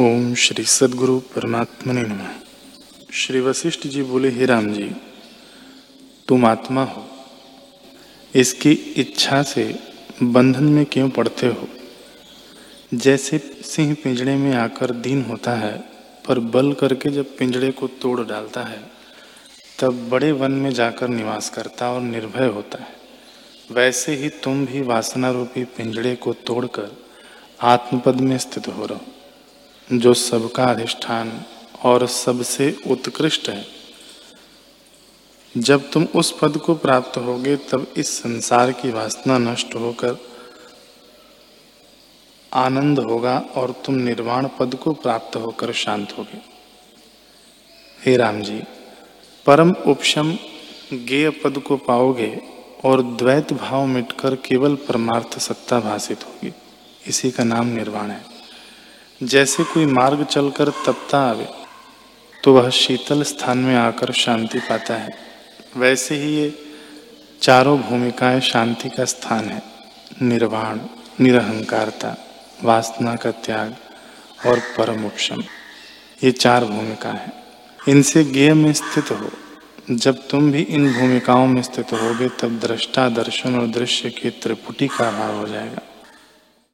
ओम श्री सदगुरु परमात्मा ने नमः। श्री वशिष्ठ जी बोले, हे राम जी, तुम आत्मा हो। इसकी इच्छा से बंधन में क्यों पड़ते हो? जैसे सिंह पिंजड़े में आकर दीन होता है, पर बल करके जब पिंजड़े को तोड़ डालता है, तब बड़े वन में जाकर निवास करता और निर्भय होता है। वैसे ही तुम भी वासना रूपी पिंजड़े को तोड़कर आत्मपद में स्थित हो रहो। जो सबका अधिष्ठान और सबसे उत्कृष्ट है। जब तुम उस पद को प्राप्त होगे, तब इस संसार की वासना नष्ट होकर आनंद होगा और तुम निर्वाण पद को प्राप्त होकर शांत होगे। हे राम जी, परम उपशम गेय पद को पाओगे और द्वैत भाव मिटकर केवल परमार्थ सत्ता भाषित होगी। इसी का नाम निर्वाण है। जैसे कोई मार्ग चलकर तपता आवे तो वह शीतल स्थान में आकर शांति पाता है। वैसे ही ये चारों भूमिकाएँ शांति का स्थान है। निर्वाण, निरहंकारता, वासना का त्याग और परम ये चार भूमिका है। इनसे गेय में स्थित हो। जब तुम भी इन भूमिकाओं में स्थित होगे, तब दृष्टा दर्शन और दृश्य की त्रिपुटी का अभाव हो जाएगा।